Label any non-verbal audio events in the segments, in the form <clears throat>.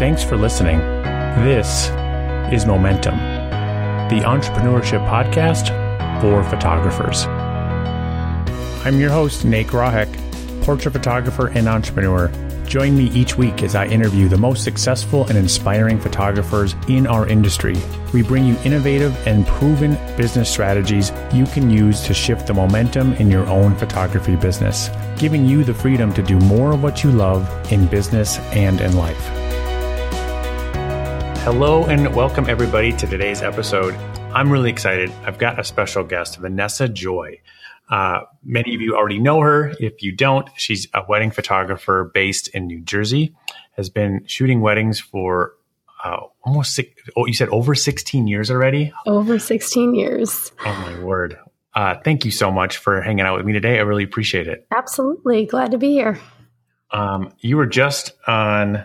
Thanks for listening. This is Momentum, the entrepreneurship podcast for photographers. I'm your host, Nate Grahek, portrait photographer and entrepreneur. Join me each week as I interview the most successful and inspiring photographers in our industry. We bring you innovative and proven business strategies you can use to shift the momentum in your own photography business, giving you the freedom to do more of what you love in business and in life. Hello and welcome everybody to today's episode. I'm really excited. I've got a special guest, Vanessa Joy. Uh, many of you already know her. If you don't, she's a wedding photographer based in New Jersey, has been shooting weddings for uh, almost six, oh, you said over 16 years already? Over 16 years. Oh my word. Uh, thank you so much for hanging out with me today. I really appreciate it. Absolutely. Glad to be here. Um, you were just on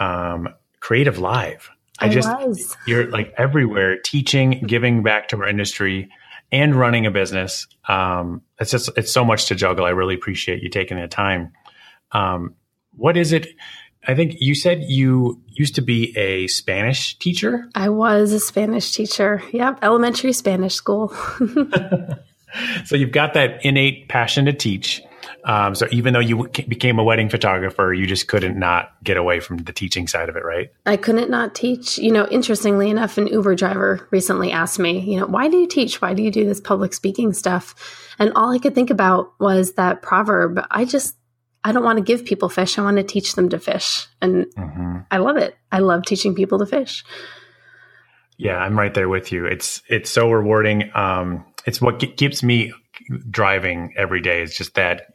um, Creative Live. I, I just, was. you're like everywhere teaching, giving back to our industry and running a business. Um, it's just it's so much to juggle. I really appreciate you taking the time. Um, what is it? I think you said you used to be a Spanish teacher. I was a Spanish teacher. Yep, elementary Spanish school. <laughs> <laughs> so you've got that innate passion to teach. Um, so even though you became a wedding photographer, you just couldn't not get away from the teaching side of it, right? I couldn't not teach. You know, interestingly enough, an Uber driver recently asked me, you know, why do you teach? Why do you do this public speaking stuff? And all I could think about was that proverb. I just, I don't want to give people fish. I want to teach them to fish. And mm-hmm. I love it. I love teaching people to fish. Yeah, I'm right there with you. It's it's so rewarding. Um, it's what keeps me driving every day. is just that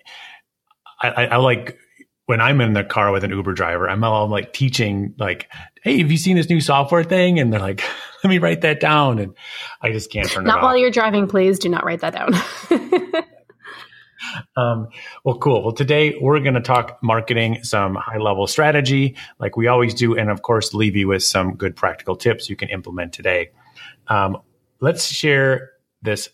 I, I, I, like when I'm in the car with an Uber driver, I'm all like teaching, like, "Hey, have you seen this new software thing?" And they're like, <laughs> "Let me write that down," and I just can't turn off. not while you're driving. Please do not write that down. <laughs> um, well, cool. Well, today we're going to talk marketing, some high level strategy, like we always do, and of course, leave you with some good practical tips you can implement today. Um, let's share this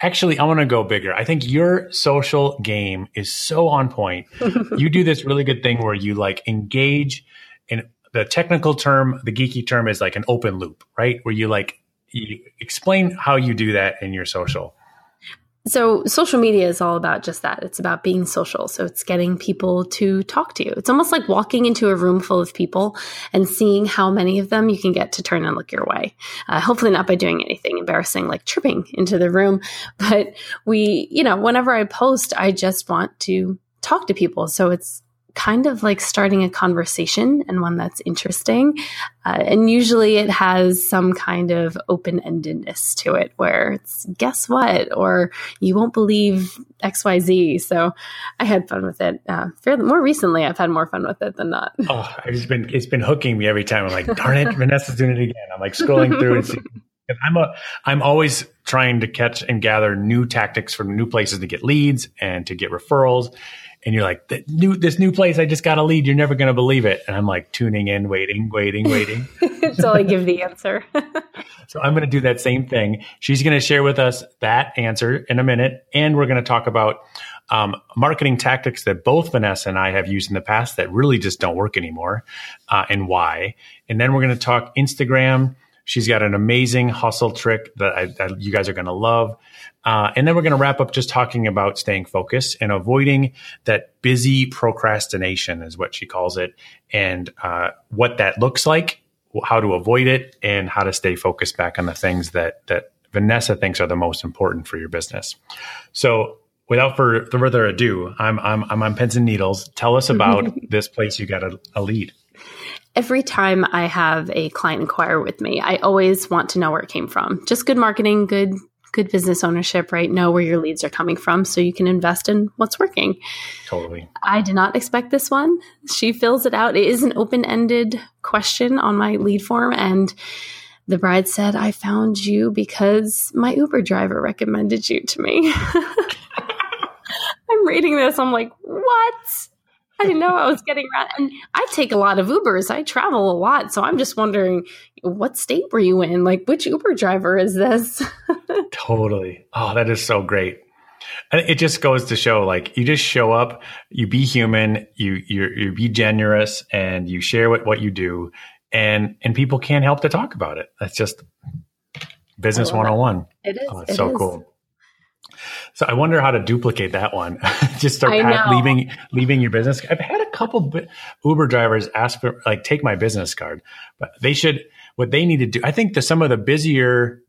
Actually, I want to go bigger. I think your social game is so on point. <laughs> you do this really good thing where you like engage in the technical term, the geeky term is like an open loop, right? Where you like you explain how you do that in your social. So, social media is all about just that. It's about being social. So, it's getting people to talk to you. It's almost like walking into a room full of people and seeing how many of them you can get to turn and look your way. Uh, hopefully, not by doing anything embarrassing like tripping into the room. <laughs> But we, you know, whenever I post, I just want to talk to people. So, it's kind of like starting a conversation and one that's interesting. Uh, and usually it has some kind of open endedness to it where it's guess what? Or you won't believe XYZ. So I had fun with it. Uh, fairly more recently, I've had more fun with it than not. Oh, it's been, it's been hooking me every time. I'm like, darn it, Vanessa's doing it again. I'm like scrolling through and see. <laughs> I'm a, I'm always trying to catch and gather new tactics from new places to get leads and to get referrals and you're like, new, this new place, I just got a lead. You're never going to believe it. And I'm like tuning in, waiting, waiting, waiting. <laughs> Until I give the answer. <laughs> so I'm going to do that same thing. She's going to share with us that answer in a minute. And we're going to talk about um, marketing tactics that both Vanessa and I have used in the past that really just don't work anymore uh, and why. And then we're going to talk Instagram. She's got an amazing hustle trick that, I, that you guys are going to love. Uh, and then we're going to wrap up just talking about staying focused and avoiding that busy procrastination, is what she calls it, and uh, what that looks like, how to avoid it, and how to stay focused back on the things that that Vanessa thinks are the most important for your business. So, without further ado, I'm I'm I'm on pins and needles. Tell us about <laughs> this place you got a, a lead every time I have a client inquire with me, I always want to know where it came from. Just good marketing, good good business ownership, right? Know where your leads are coming from so you can invest in what's working. Totally. I did not expect this one. She fills it out. It is an open ended question on my lead form. And the bride said, I found you because my Uber driver recommended you to me. <laughs> I'm reading this. I'm like, what? <laughs> I didn't know I was getting around. And I take a lot of Ubers. I travel a lot. So I'm just wondering, what state were you in? Like, which Uber driver is this? <laughs> totally. Oh, that is so great. it just goes to show like you just show up you be human you you you be generous and you share what what you do and and people can't help to talk about it that's just business 101 it is oh, it's it so is. cool so I wonder how to duplicate that one. <laughs> Just start pa- leaving leaving your business. I've had a couple Uber drivers ask for like take my business card, but they should what they need to do. I think that some of the busier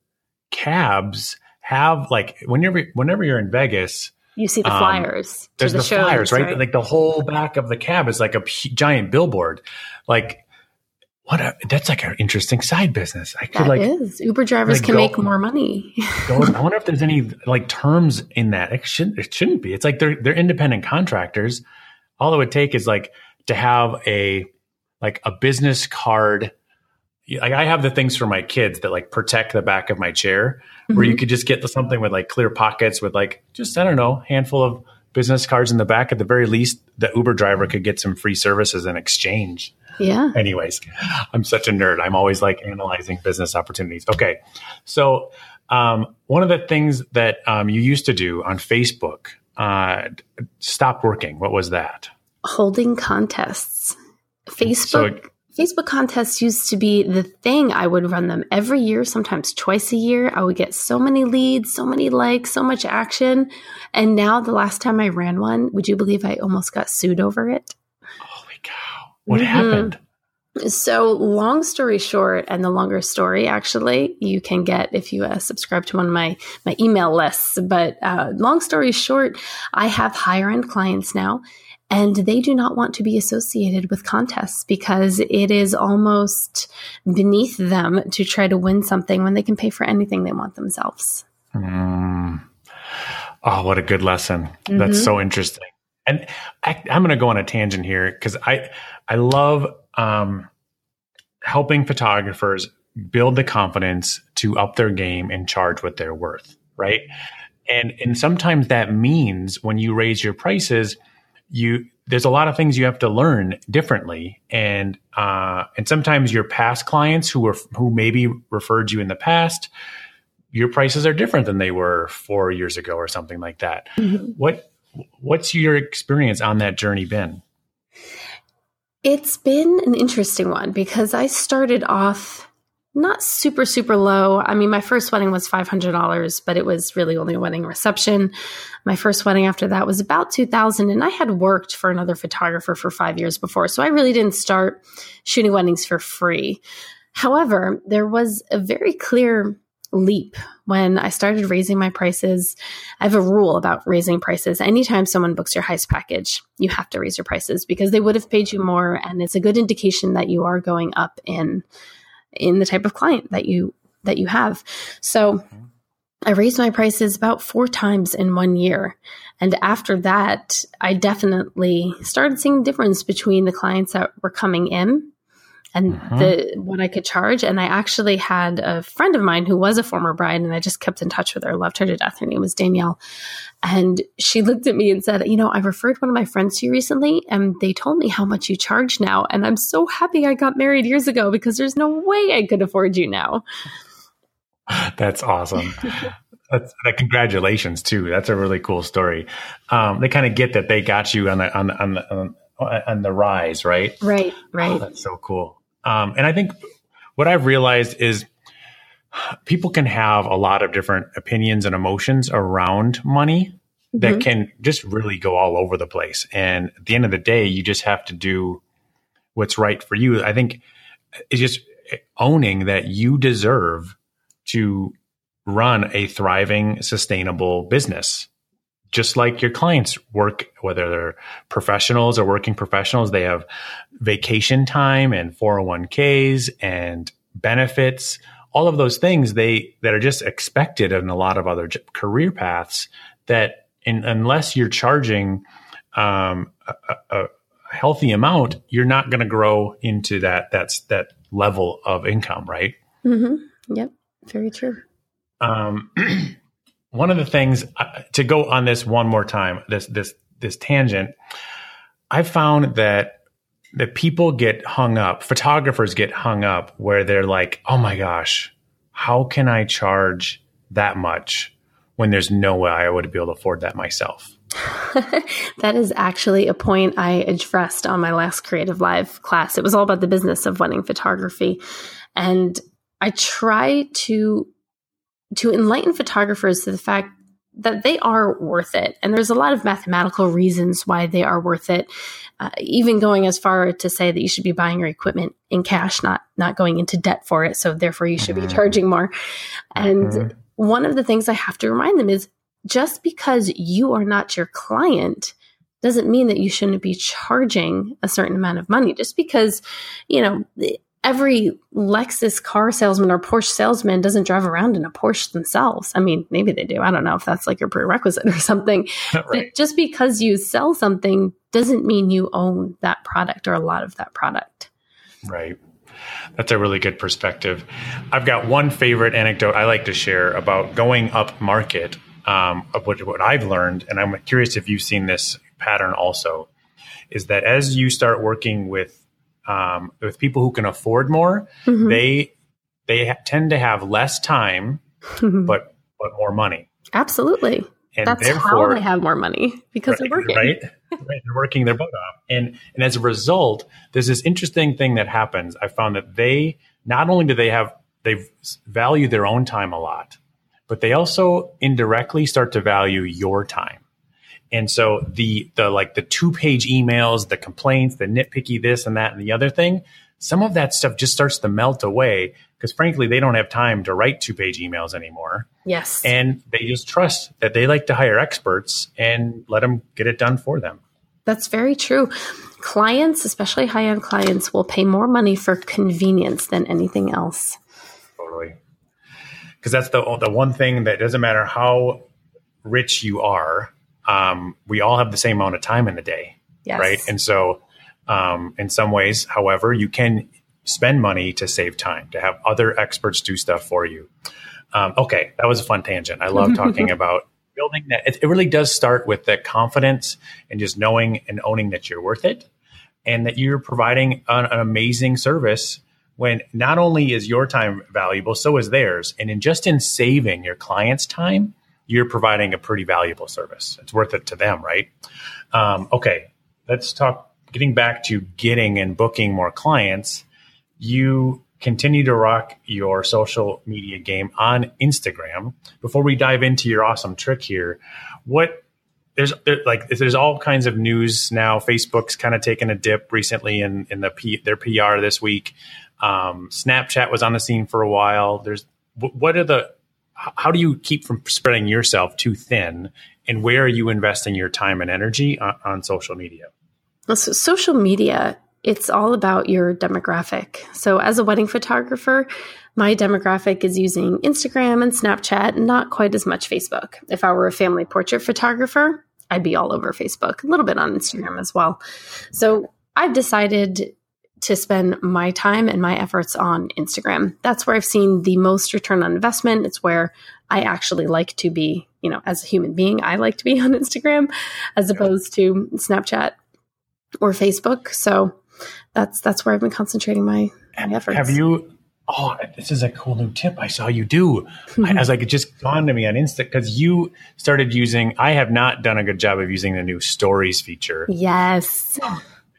cabs have like whenever whenever you're in Vegas, you see the um, flyers. there's the, the flyers, right? right? Like the whole back of the cab is like a p- giant billboard. Like what? A, that's like an interesting side business. I could that like is. Uber drivers like can go, make more money. <laughs> go, I wonder if there's any like terms in that. It shouldn't. It shouldn't be. It's like they're they're independent contractors. All it would take is like to have a like a business card like I have the things for my kids that like protect the back of my chair mm-hmm. where you mm-hmm. could just get something with like clear pockets with like just I don't know, handful of business cards in the back at the very least the Uber driver could get some free services in exchange. Yeah. Anyways, I'm such a nerd. I'm always like analyzing business opportunities. Okay. So, um, one of the things that um, you used to do on Facebook uh, stopped working. What was that? Holding contests. Facebook. So, Facebook contests used to be the thing. I would run them every year, sometimes twice a year. I would get so many leads, so many likes, so much action. And now, the last time I ran one, would you believe I almost got sued over it? What mm-hmm. happened? So, long story short, and the longer story, actually, you can get if you uh, subscribe to one of my my email lists. But uh, long story short, I have higher end clients now, and they do not want to be associated with contests because it is almost beneath them to try to win something when they can pay for anything they want themselves. Mm. Oh, what a good lesson. Mm-hmm. That's so interesting. And I, am going to go on a tangent here because I, I love um, helping photographers build the confidence to up their game and charge what they're worth, right? And and sometimes that means when you raise your prices, you there's a lot of things you have to learn differently and uh, and sometimes your past clients who were who maybe referred you in the past your prices are different than they were four years ago or something like that mm-hmm. what what's your experience on that journey been? It's been an interesting one because i started off not super super low. I mean my first wedding was $500 but it was really only a wedding reception. My first wedding after that was about 2000 and i had worked for another photographer for five years before so i really didn't start shooting weddings for free. However there was a very clear leap when I started raising my prices. I have a rule about raising prices. Anytime someone books your heist package, you have to raise your prices because they would have paid you more. And it's a good indication that you are going up in in the type of client that you that you have. So I raised my prices about four times in one year. And after that, I definitely started seeing difference between the clients that were coming in and mm-hmm. the what I could charge. And I actually had a friend of mine who was a former bride, and I just kept in touch with her. Loved her to death. Her name was Danielle, and she looked at me and said, "You know, I referred one of my friends to you recently, and they told me how much you charge now, and I'm so happy I got married years ago because there's no way I could afford you now." <laughs> That's awesome. That's, that, congratulations too. That's a really cool story. Um, they kind of get that they got you on the on the on the, on, on the rise, right? Right, right. Oh, that's so cool. Um, and I think what I've realized is people can have a lot of different opinions and emotions around money mm-hmm. that can just really go all over the place. And at the end of the day, you just have to do what's right for you. I think it's just owning that you deserve to run a thriving, sustainable business just like your clients work, whether they're professionals or working professionals, they have vacation time and 401ks and benefits, all of those things they that are just expected in a lot of other career paths that in, unless you're charging um, a, a, healthy amount, you're not going to grow into that that's that level of income, right? Mm-hmm. Yep, very true. Um, <clears throat> one of the things uh, to go on this one more time, this this this tangent, I found that that people get hung up, photographers get hung up where they're like, "Oh my gosh, how can I charge that much when there's no way I would be able to afford that myself. <laughs> that is actually a point I addressed on my last Creative Live class. It was all about the business of wedding photography. And I try to to enlighten photographers to the fact that they are worth it. And there's a lot of mathematical reasons why they are worth it. Uh, even going as far to say that you should be buying your equipment in cash, not not going into debt for it. So therefore, you should mm-hmm. be charging more. And mm-hmm. one of the things I have to remind them is just because you are not your client doesn't mean that you shouldn't be charging a certain amount of money. Just because, you know, every Lexus car salesman or Porsche salesman doesn't drive around in a Porsche themselves. I mean, maybe they do. I don't know if that's like your prerequisite <laughs> or something. <laughs> right. But just because you sell something doesn't mean you own that product or a lot of that product. Right. That's a really good perspective. I've got one favorite anecdote I like to share about going up market. Um, of what, what I've learned, and I'm curious if you've seen this pattern also, is that as you start working with um, with people who can afford more, mm-hmm. they they ha- tend to have less time, but but more money. Absolutely. And That's how they have more money because right, they're working. Right? right. They're working their butt off. And and as a result, there's this interesting thing that happens. I found that they not only do they have they value their own time a lot, but they also indirectly start to value your time. And so the the like the two page emails, the complaints, the nitpicky this and that and the other thing, some of that stuff just starts to melt away because frankly they don't have time to write two page emails anymore. Yes. And they just trust that they like to hire experts and let them get it done for them. That's very true. Clients, especially high end clients, will pay more money for convenience than anything else. Totally. Because that's the the one thing that doesn't matter how rich you are, um, we all have the same amount of time in the day, yes. right? And so, um, in some ways, however, you can spend money to save time to have other experts do stuff for you. Um, okay, that was a fun tangent. I love talking <laughs> about building that. It, it really does start with the confidence and just knowing and owning that you're worth it, and that you're providing an, an amazing service when not only is your time valuable, so is theirs. And in just in saving your client's time, you're providing a pretty valuable service. It's worth it to them, right? Um, okay, let's talk. Getting back to getting and booking more clients, you continue to rock your social media game on Instagram. Before we dive into your awesome trick here, what there's there, like there's all kinds of news now. Facebook's kind of taken a dip recently in in the P, their PR this week. Um, Snapchat was on the scene for a while. There's what are the how do you keep from spreading yourself too thin? And where are you investing your time and energy on, on social media? Well, so social media it's all about your demographic. So as a wedding photographer my demographic is using instagram and snapchat not quite as much facebook. If i were a family portrait photographer i'd be all over facebook a little bit on instagram as well. So i've decided to spend my time and my efforts on Instagram. That's where I've seen the most return on investment. It's where I actually like to be, you know, as a human being, I like to be <laughs> on Instagram as opposed to Snapchat or Facebook. So that's that's where I've been concentrating my, my efforts. Have you Oh, this is a cool new tip I saw you do. I, was like, it just dawned to me on Insta because you started using. I have not done a good job of using the new stories feature. Yes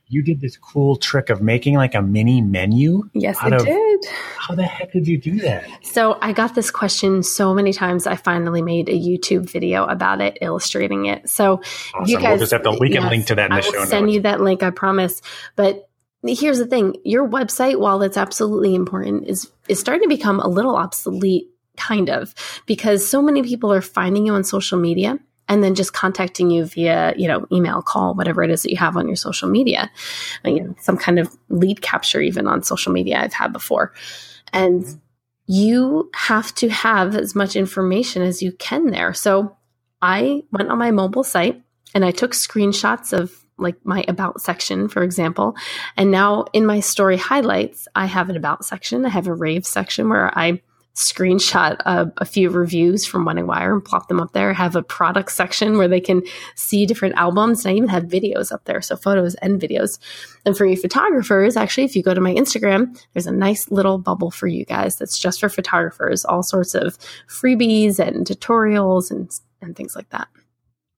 you did this cool trick of making like a mini menu. Yes, I of, did. How the heck did you do that? So I got this question so many times. I finally made a YouTube video about it, illustrating it. So awesome. you guys, we'll just have to, can yes, link to that in the I will show Send you that link, I promise. But here's the thing: your website, while it's absolutely important, is is starting to become a little obsolete, kind of, because so many people are finding you on social media and then just contacting you via, you know, email, call, whatever it is that you have on your social media, some kind of lead capture even on social media I've had before. And you have to have as much information as you can there. So I went on my mobile site and I took screenshots of like my about section, for example. And now in my story highlights, I have an about section. I have a rave section where I screenshot a, a, few reviews from Wedding Wire and plop them up there. Have a product section where they can see different albums. And I even have videos up there, so photos and videos. And for you photographers, actually, if you go to my Instagram, there's a nice little bubble for you guys that's just for photographers. All sorts of freebies and tutorials and and things like that.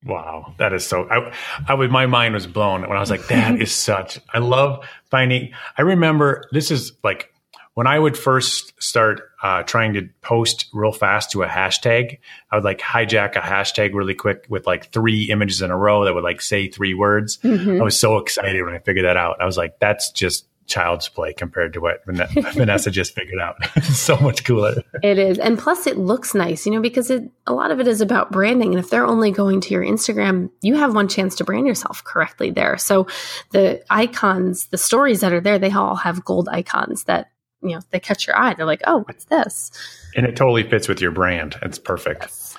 Wow, that is so. I, I was my mind was blown when I was like, that <laughs> is such. I love finding. I remember this is like when I would first start uh, trying to post real fast to a hashtag, I would like hijack a hashtag really quick with like three images in a row that would like say three words. Mm-hmm. I was so excited when I figured that out. I was like, that's just child's play compared to what Vanessa <laughs> just figured out. <laughs> so much cooler. It is. And plus it looks nice, you know, because it a lot of it is about branding. And if they're only going to your Instagram, you have one chance to brand yourself correctly there. So the icons, the stories that are there, they all have gold icons that you know they catch your eye they're like oh what's this? And it totally fits with your brand. It's perfect. Yes.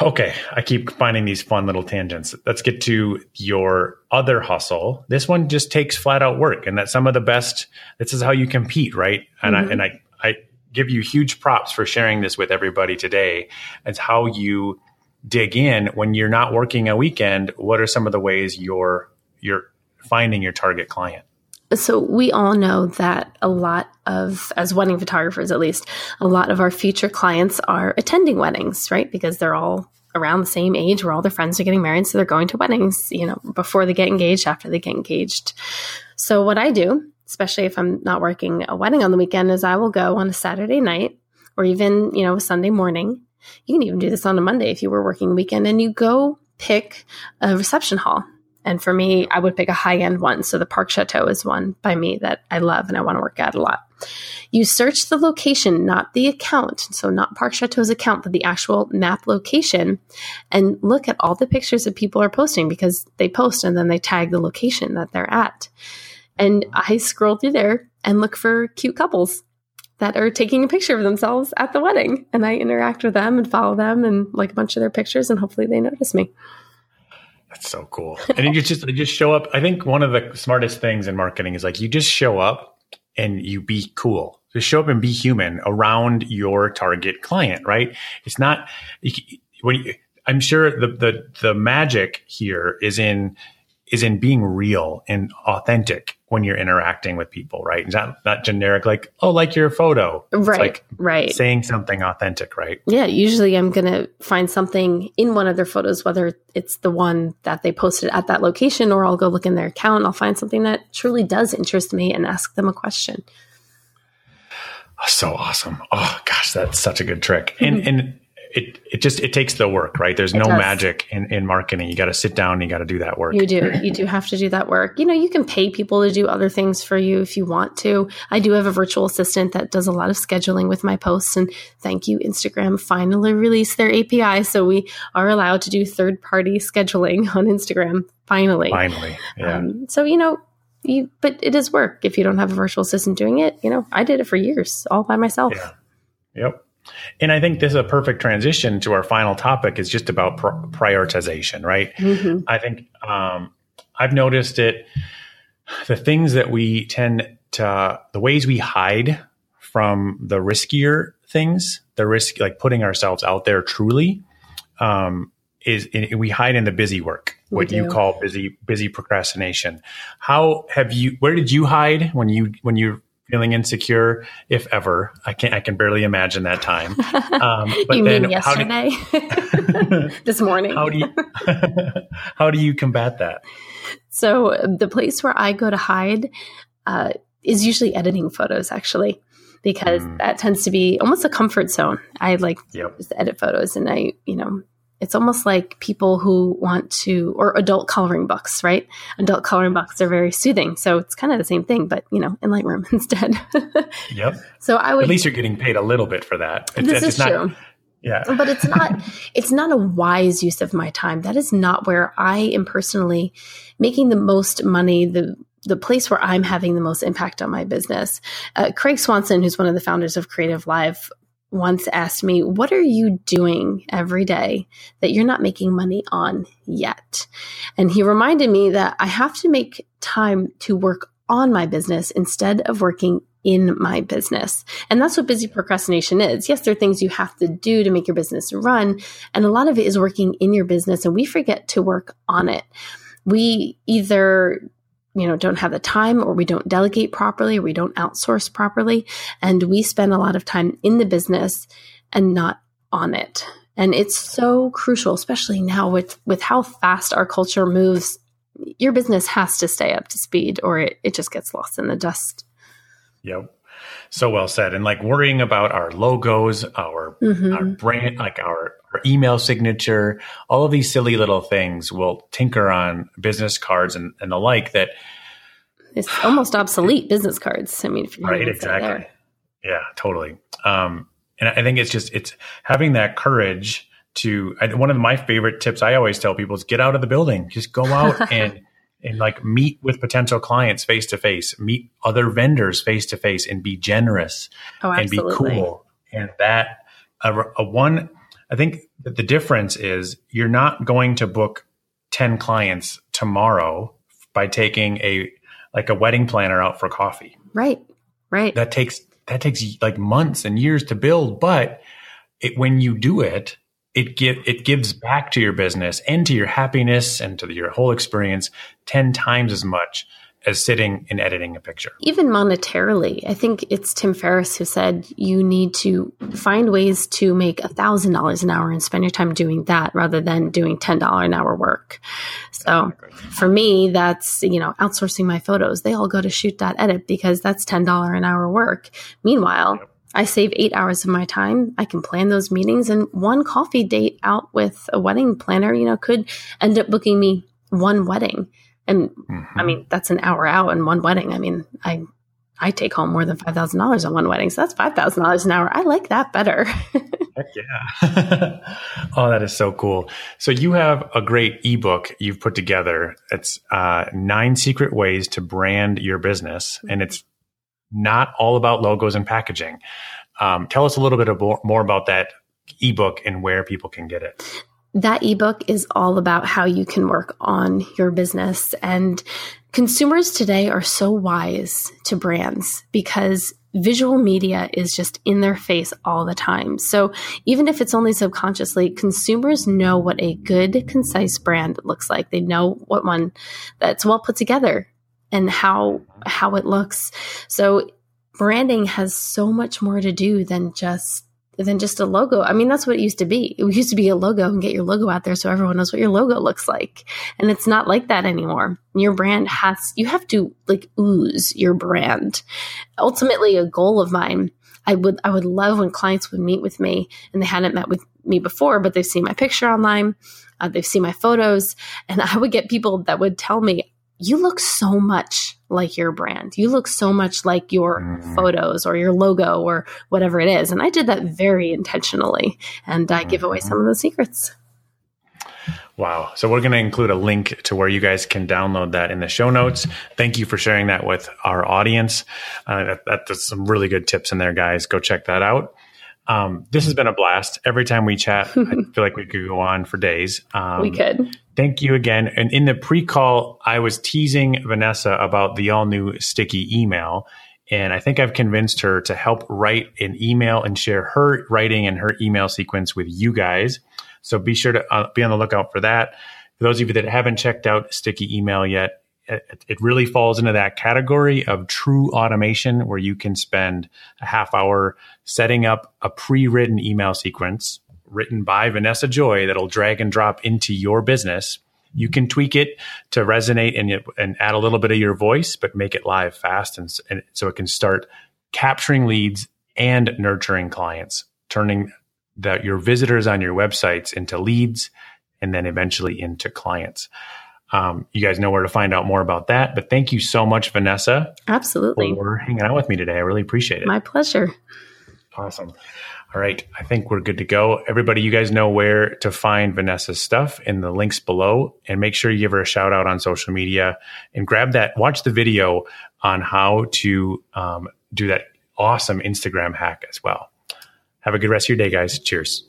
okay i keep finding these fun little tangents. Let's get to your other hustle. This one just takes flat out work and that some of the best this is how you compete right? And mm-hmm. i and i i give you huge props for sharing this with everybody today. As how you dig in when you're not working a weekend what are some of the ways you're you're finding your target client so we all know that a lot of as wedding photographers at least a lot of our future clients are attending weddings right? Because they're all around the same age where all their friends are getting married so they're going to weddings you know before they get engaged after they get engaged. So what i do especially if i'm not working a wedding on the weekend is i will go on a saturday night or even you know a sunday morning. You can even do this on a monday if you were working weekend and you go pick a reception hall and for me, I would pick a high end one. So the Park Chateau is one by me that I love and I want to work at a lot. You search the location, not the account. So not Park Chateau's account, but the actual map location and look at all the pictures that people are posting because they post and then they tag the location that they're at. And I scroll through there and look for cute couples that are taking a picture of themselves at the wedding. And I interact with them and follow them and like a bunch of their pictures and hopefully they notice me. That's so cool. <laughs> And you just you just show up. I think one of the smartest things in marketing is like you just show up and you be cool. Just show up and be human around your target client, right? It's not when you, I'm sure the the the magic here is in is in being real and authentic when you're interacting with people, right? Not not generic like, oh, like your photo. It's right. Like right. Saying something authentic, right? Yeah. Usually I'm gonna find something in one of their photos, whether it's the one that they posted at that location or I'll go look in their account and I'll find something that truly does interest me and ask them a question. So awesome. Oh gosh, that's such a good trick. And mm-hmm. and it it just it takes the work, right? There's it no does. magic in, in marketing. You got to sit down. you got to do that work. You do. You do have to do that work. You know, you can pay people to do other things for you if you want to. I do have a virtual assistant that does a lot of scheduling with my posts. And thank you, Instagram finally released their API, so we are allowed to do third party scheduling <laughs> on Instagram. Finally. Finally. Yeah. Um, so you know. You, but it is work if you don't have a virtual assistant doing it. You know, I did it for years all by myself. Yeah. Yep. And I think this is a perfect transition to our final topic is just about pr- prioritization, right? Mm-hmm. I think um, I've noticed it. The things that we tend to, the ways we hide from the riskier things, the risk, like putting ourselves out there truly, um, is in, we hide in the busy work, we what do. you call busy, busy procrastination. How have you, where did you hide when you, when you feeling insecure, if ever. I can I can barely imagine that time. Um, <laughs> but you then mean yesterday? You, <laughs> this morning. How do you <laughs> how do you combat that? So the place where I go to hide uh, is usually editing photos, actually, because mm. that tends to be almost a comfort zone. I like yep. just edit photos, and I you know it's almost like people who want to or adult coloring books right? Adult coloring books are very soothing. So it's kind of the same thing but you know in lightroom <laughs> instead. Yep. So i would at least you're getting paid a little bit for that. It's, this it's is true. Yeah. <laughs> But it's not it's not a wise use of my time. That is not where i am personally making the most money the the place where I'm having the most impact on my business. Uh, Craig Swanson, who's one of the founders of Creative Live, once asked me, What are you doing every day that you're not making money on yet? And he reminded me that I have to make time to work on my business instead of working in my business. And that's what busy procrastination is. Yes, there are things you have to do to make your business run. And a lot of it is working in your business and we forget to work on it. We either you know don't have the time or we don't delegate properly or we don't outsource properly. And we spend a lot of time in the business and not on it. And it's so crucial especially now with with how fast our culture moves. Your business has to stay up to speed or it, it just gets lost in the dust. Yep. So well said. And like worrying about our logos our mm-hmm. our brand like our email signature all of these silly little things will tinker on business cards and, and the like that it's almost obsolete business cards. I mean right exactly. yeah totally. Um, and i think it's just it's having that courage to I, one of my favorite tips i always tell people is get out of the building. Just go out <laughs> and and like meet with potential clients face to face, meet other vendors face to face, and be generous oh, and be cool. And that a, a one, I think that the difference is you're not going to book ten clients tomorrow by taking a like a wedding planner out for coffee. Right. Right. That takes that takes like months and years to build, but it, when you do it, it give it gives back to your business and to your happiness and to your whole experience 10 times as much as sitting and editing a picture. Even monetarily, I think it's Tim Ferriss who said you need to find ways to make $1,000 an hour and spend your time doing that rather than doing $10 an hour work. So for me, that's, you know, outsourcing my photos. They all go to shoot edit because that's $10 an hour work. Meanwhile, yep I save eight hours of my time. I can plan those meetings and one coffee date out with a wedding planner, you know, could end up booking me one wedding. And mm-hmm. I mean, that's an hour out and one wedding. I mean, I, I take home more than $5,000 on one wedding. So that's $5,000 an hour. I like that better. <laughs> Heck yeah. <laughs> oh, that is so cool. So you have a great ebook you've put together. It's uh, nine secret ways to brand your business. And it's not all about logos and packaging. Um, tell us a little bit more about that ebook and where people can get it. That ebook is all about how you can work on your business. And consumers today are so wise to brands because visual media is just in their face all the time. So even if it's only subconsciously, consumers know what a good, concise brand looks like. They know what one that's well put together and how how it looks. So branding has so much more to do than just than just a logo. I mean, that's what it used to be. It used to be a logo and get your logo out there so everyone knows what your logo looks like. And it's not like that anymore. Your brand has, you have to like ooze your brand. Ultimately, a goal of mine, I would, I would love when clients would meet with me and they hadn't met with me before, but they've seen my picture online. Uh, they've seen my photos and I would get people that would tell me, you look so much like your brand. You look so much like your mm-hmm. photos or your logo or whatever it is. And I did that very intentionally. And I mm-hmm. give away some of the secrets. Wow. So we're going to include a link to where you guys can download that in the show notes. Thank you for sharing that with our audience. Uh, that, that's some really good tips in there, guys. Go check that out. Um, this has been a blast. Every time we chat, I <laughs> feel like we could go on for days. Um, we could. Thank you again. And in the pre call, I was teasing Vanessa about the all new sticky email. And I think I've convinced her to help write an email and share her writing and her email sequence with you guys. So be sure to uh, be on the lookout for that. For those of you that haven't checked out sticky email yet, it, it really falls into that category of true automation where you can spend a half hour setting up a pre written email sequence written by Vanessa Joy that'll drag and drop into your business. You can tweak it to resonate and, and add a little bit of your voice, but make it live fast. And, and so it can start capturing leads and nurturing clients, turning your visitors on your websites into leads and then eventually into clients. Um, you guys know where to find out more about that. But thank you so much, Vanessa. Absolutely. For hanging out with me today. I really appreciate it. My pleasure. Awesome. All right. I think we're good to go. Everybody, you guys know where to find Vanessa's stuff in the links below. And make sure you give her a shout out on social media and grab that, watch the video on how to um, do that awesome Instagram hack as well. Have a good rest of your day, guys. Cheers.